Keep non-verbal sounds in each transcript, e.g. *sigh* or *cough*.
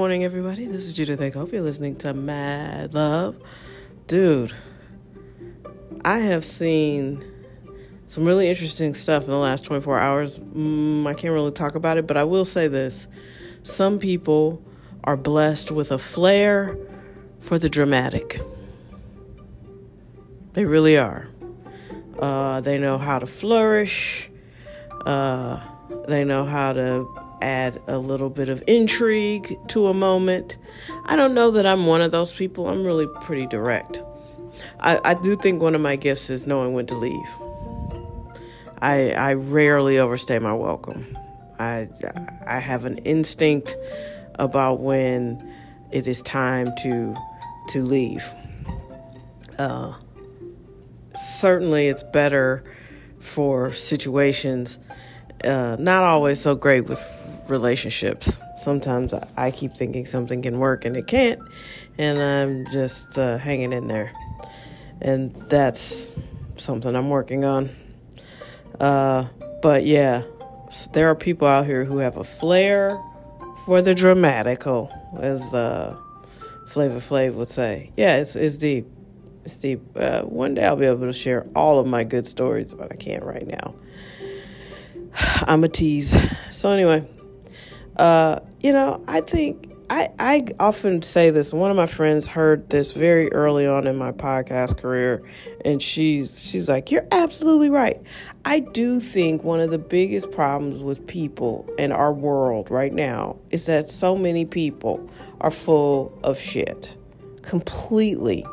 morning, everybody. This is Judith I hope you're listening to Mad Love. Dude, I have seen some really interesting stuff in the last 24 hours. Mm, I can't really talk about it, but I will say this. Some people are blessed with a flair for the dramatic. They really are. Uh, they know how to flourish. Uh, they know how to add a little bit of intrigue to a moment. I don't know that I'm one of those people. I'm really pretty direct. I, I do think one of my gifts is knowing when to leave. I, I rarely overstay my welcome. I, I have an instinct about when it is time to to leave. Uh, certainly, it's better for situations uh, not always so great with relationships. Sometimes I keep thinking something can work and it can't, and I'm just uh, hanging in there. And that's something I'm working on. Uh, but yeah, there are people out here who have a flair for the dramatical, as uh, Flavor Flav would say. Yeah, it's, it's deep. It's deep. Uh, one day I'll be able to share all of my good stories, but I can't right now. *sighs* I'm a tease. So anyway, uh, you know, I think I, I often say this. One of my friends heard this very early on in my podcast career, and she's she's like, "You're absolutely right." I do think one of the biggest problems with people in our world right now is that so many people are full of shit, completely.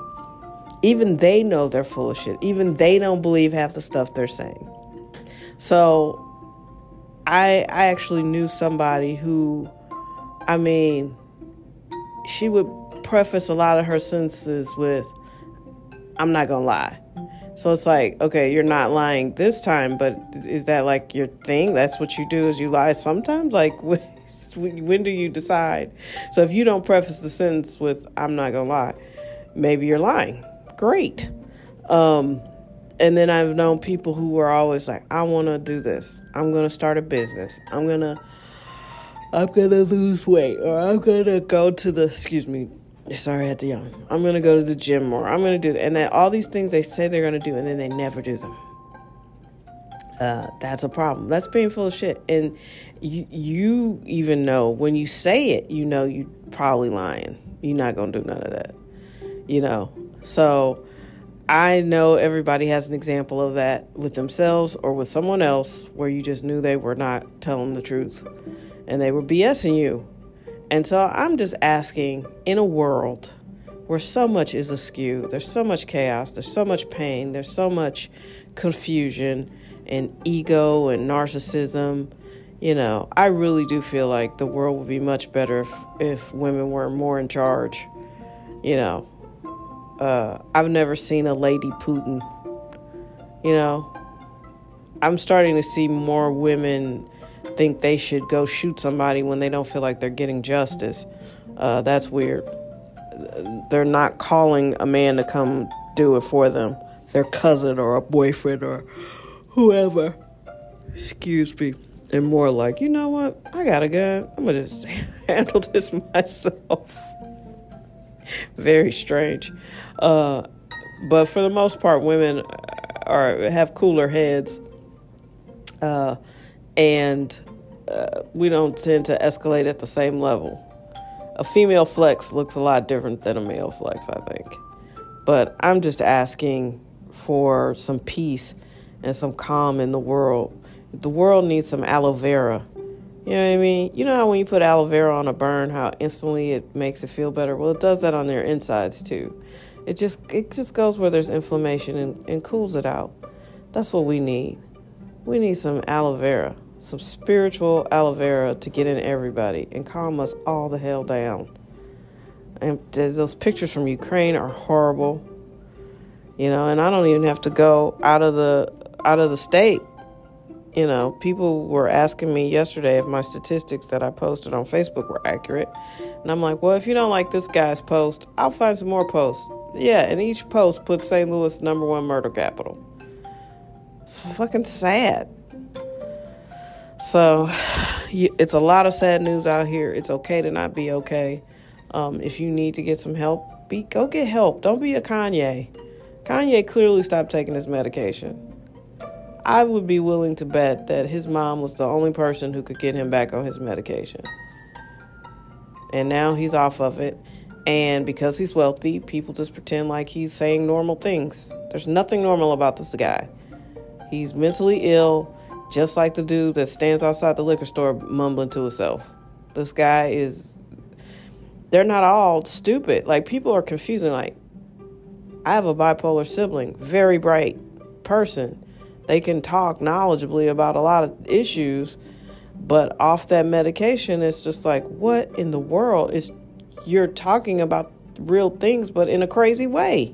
Even they know they're full of shit. Even they don't believe half the stuff they're saying. So I I actually knew somebody who I mean she would preface a lot of her sentences with I'm not to lie. So it's like, okay, you're not lying this time, but is that like your thing? That's what you do is you lie sometimes? Like *laughs* when do you decide? So if you don't preface the sentence with I'm not going to lie, maybe you're lying. Great. Um, and then I've known people who were always like, I want to do this. I'm going to start a business. I'm going to I'm going to lose weight or I'm going to go to the excuse me. Sorry, I had to yawn. I'm going to go to the gym more. I'm going to do and then all these things they say they're going to do and then they never do them. Uh, that's a problem. That's of shit. And you you even know when you say it, you know you probably lying. You're not gonna do none of that. You know. So I know everybody has an example of that with themselves or with someone else where you just knew they were not telling the truth and they were BSing you. And so I'm just asking in a world where so much is askew, there's so much chaos, there's so much pain, there's so much confusion and ego and narcissism. You know, I really do feel like the world would be much better if, if women were more in charge. You know, uh, I've never seen a lady Putin. You know, I'm starting to see more women think they should go shoot somebody when they don't feel like they're getting justice. Uh, that's weird. They're not calling a man to come do it for them, their cousin or a boyfriend or whoever. Excuse me. And more like, you know what? I got a gun. I'm going to just *laughs* handle this myself. *laughs* Very strange. Uh, but for the most part, women are have cooler heads, uh, and uh, we don't tend to escalate at the same level. A female flex looks a lot different than a male flex, I think. But I'm just asking for some peace and some calm in the world. The world needs some aloe vera you know what I mean? You know how when you put aloe vera on a burn, how instantly it makes it feel better? Well, it does that on their insides too. It just it just goes where there's inflammation and, and cools it out. That's what we need. We need some aloe vera, some spiritual aloe vera to get in everybody and calm us all the hell down. And those pictures from Ukraine are horrible. You know, and I don't even have to go out of the out of the state you know, people were asking me yesterday if my statistics that I posted on Facebook were accurate. And I'm like, well, if you don't like this guy's post, I'll find some more posts. Yeah, and each post puts St. Louis number one murder capital. It's fucking sad. So *sighs* it's a lot of sad news out here. It's okay to not be okay. Um, if you need to get some help, be go get help. Don't be a Kanye. Kanye clearly stopped taking his medication. I would be willing to bet that his mom was the only person who could get him back on his medication. And now he's off of it. And because he's wealthy, people just pretend like he's saying normal things. There's nothing normal about this guy. He's mentally ill, just like the dude that stands outside the liquor store mumbling to himself. This guy is. They're not all stupid. Like, people are confusing. Like, I have a bipolar sibling, very bright person. They can talk knowledgeably about a lot of issues, but off that medication, it's just like, what in the world is you're talking about real things, but in a crazy way?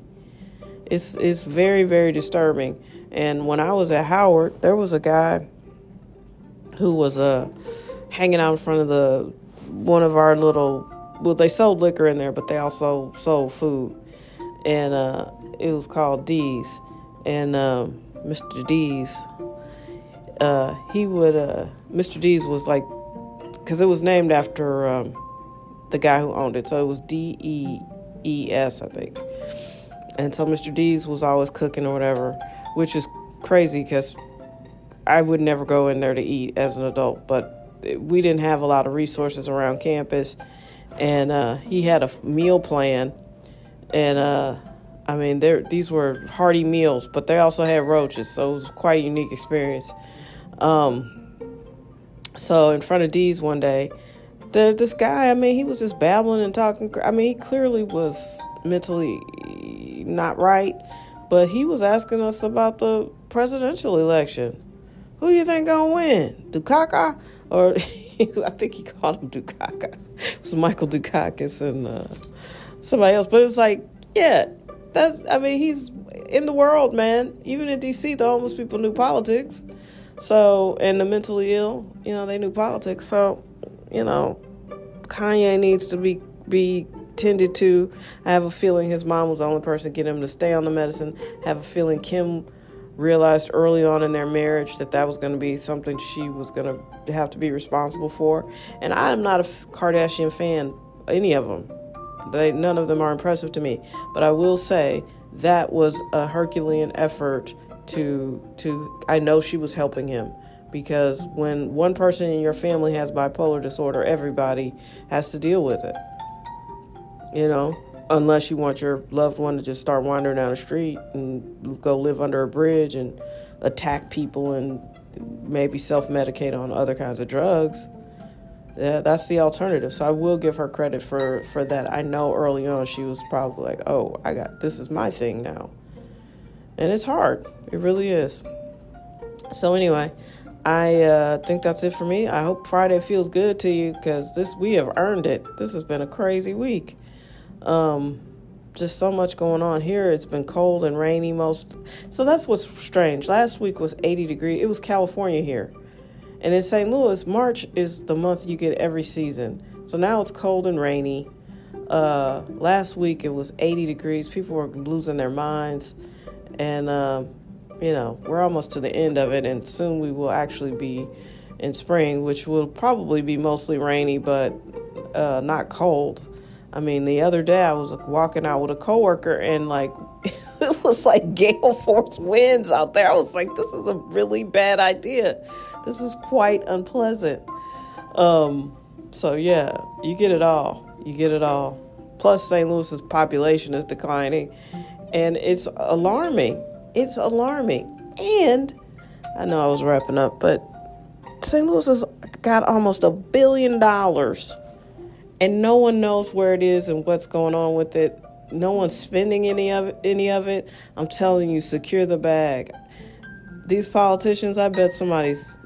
It's it's very very disturbing. And when I was at Howard, there was a guy who was uh hanging out in front of the one of our little well they sold liquor in there, but they also sold food and uh, it was called D's. And um, Mr. D's, uh, he would, uh, Mr. D's was like, because it was named after um, the guy who owned it. So it was D E E S, I think. And so Mr. D's was always cooking or whatever, which is crazy because I would never go in there to eat as an adult, but we didn't have a lot of resources around campus. And uh, he had a meal plan and uh, I mean, there these were hearty meals, but they also had roaches, so it was quite a unique experience. Um, so in front of D's one day, the, this guy, I mean, he was just babbling and talking. I mean, he clearly was mentally not right, but he was asking us about the presidential election. Who you think gonna win, Dukaka or *laughs* I think he called him Dukaka. It was Michael Dukakis and. Uh, somebody else. But it was like, yeah, that's. I mean, he's in the world, man. Even in D.C., the homeless people knew politics. So, and the mentally ill, you know, they knew politics. So, you know, Kanye needs to be be tended to. I have a feeling his mom was the only person to get him to stay on the medicine. I have a feeling Kim realized early on in their marriage that that was going to be something she was going to have to be responsible for. And I'm not a Kardashian fan, any of them. They, none of them are impressive to me. But I will say that was a Herculean effort to to I know she was helping him because when one person in your family has bipolar disorder, everybody has to deal with it. You know, unless you want your loved one to just start wandering down the street and go live under a bridge and attack people and maybe self-medicate on other kinds of drugs that's the alternative. So I will give her credit for for that. I know early on she was probably like, "Oh, I got this is my thing now," and it's hard. It really is. So anyway, I uh, think that's it for me. I hope Friday feels good to you because this we have earned it. This has been a crazy week. Um, just so much going on here. It's been cold and rainy most. So that's what's strange. Last week was 80 degrees. It was California here. And in St. Louis, March is the month you get every season. So now it's cold and rainy. Uh, last week it was 80 degrees. People were losing their minds. And, um, you know, we're almost to the end of it. And soon we will actually be in spring, which will probably be mostly rainy, but uh, not cold. I mean, the other day I was walking out with a coworker and like *laughs* it was like gale force winds out there. I was like, this is a really bad idea. This is quite unpleasant. Um, so yeah, you get it all. You get it all. Plus, St. Louis's population is declining, and it's alarming. It's alarming. And I know I was wrapping up, but St. Louis has got almost a billion dollars, and no one knows where it is and what's going on with it. No one's spending any of it, any of it. I'm telling you, secure the bag these politicians, I bet somebody's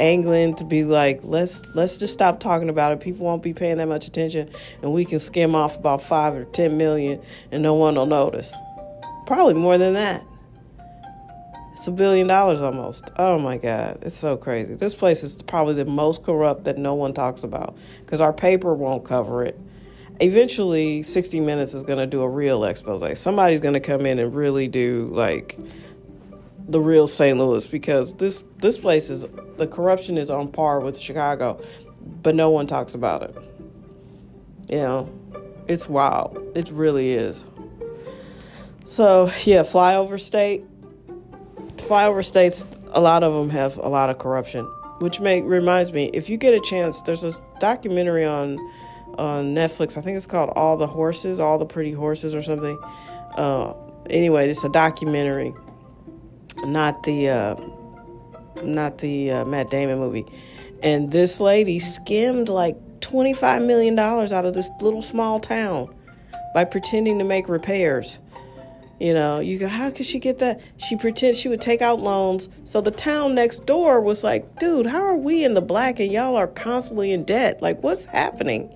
angling to be like, let's let's just stop talking about it. People won't be paying that much attention, and we can skim off about five or ten million, and no one will notice. Probably more than that. It's a billion dollars almost. Oh my God, it's so crazy. This place is probably the most corrupt that no one talks about because our paper won't cover it. Eventually, 60 Minutes is going to do a real expose. Somebody's going to come in and really do like the real St. Louis because this this place is the corruption is on par with Chicago, but no one talks about it. You know, it's wild. It really is. So yeah, flyover state. Flyover states, a lot of them have a lot of corruption, which make reminds me. If you get a chance, there's a documentary on on Netflix. I think it's called All the Horses, All the Pretty Horses, or something. Uh, anyway, it's a documentary not the uh, not the uh, Matt Damon movie. And this lady skimmed like twenty five million dollars out of this little small town by pretending to make repairs. You know, you go, how could she get that? She pretends she would take out loans. So the town next door was like, dude, how are we in the black and y'all are constantly in debt? Like, what's happening?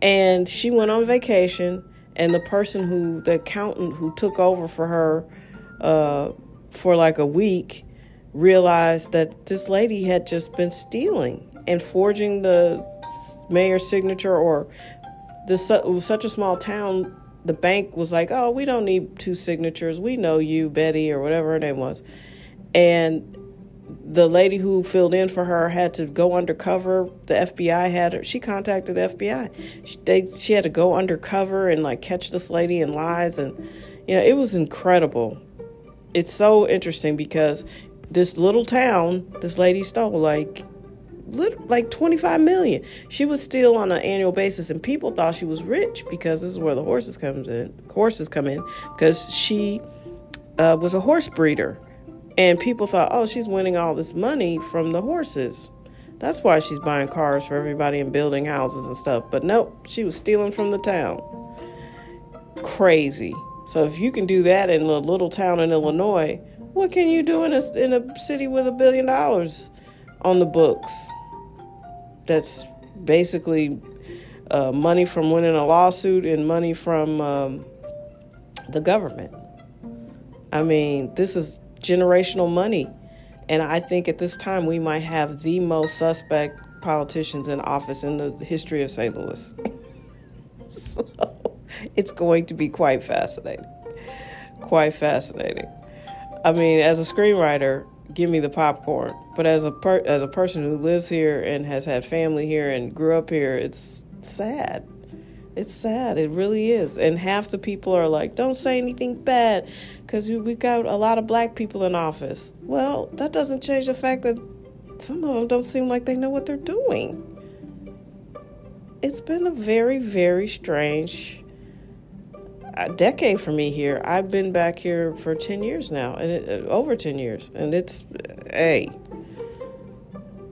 And she went on vacation, and the person who, the accountant who took over for her, uh, for like a week realized that this lady had just been stealing and forging the mayor's signature or this such a small town the bank was like oh we don't need two signatures. We know you betty or whatever her name was. And the lady who filled in for her had to go undercover. The fbi had her she contacted the fbi she, they, she had to go undercover and like catch this lady in lies and you know it was incredible it's so interesting because this little town, this lady stole like like 25 million. She was steal on an annual basis and people thought she was rich because this is where the horses comes in. Horses come in because she uh, was a horse breeder. And people thought, "Oh, she's winning all this money from the horses." That's why she's buying cars for everybody and building houses and stuff. But nope, she was stealing from the town. Crazy. So if you can do that in a little town in Illinois, what can you do in a, in a city with a billion dollars on the books? That's basically uh, money from winning a lawsuit and money from um, the government. I mean, this is generational money. And I think at this time we might have the most suspect politicians in office in the history of St. Louis. *laughs* so *laughs* it's going to be quite fascinating. Quite fascinating. I mean, as a screenwriter, give me the popcorn. But as a per- as a person who lives here and has had family here and grew up here, it's sad. It's sad. It really is. And half the people are like, "Don't say anything bad," because we got a lot of black people in office. Well, that doesn't change the fact that some of them don't seem like they know what they're doing. It's been a very, very strange a decade for me here. I've been back here for 10 years now, and it, uh, over 10 years. And it's, hey,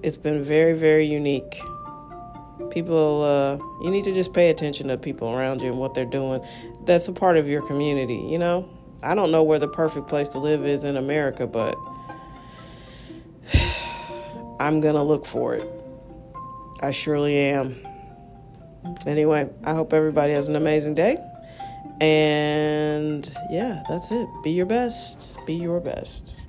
it's been very, very unique. People, uh, you need to just pay attention to people around you and what they're doing. That's a part of your community, you know? I don't know where the perfect place to live is in America, but *sighs* I'm going to look for it. I surely am. Anyway, I hope everybody has an amazing day. And yeah, that's it. Be your best. Be your best.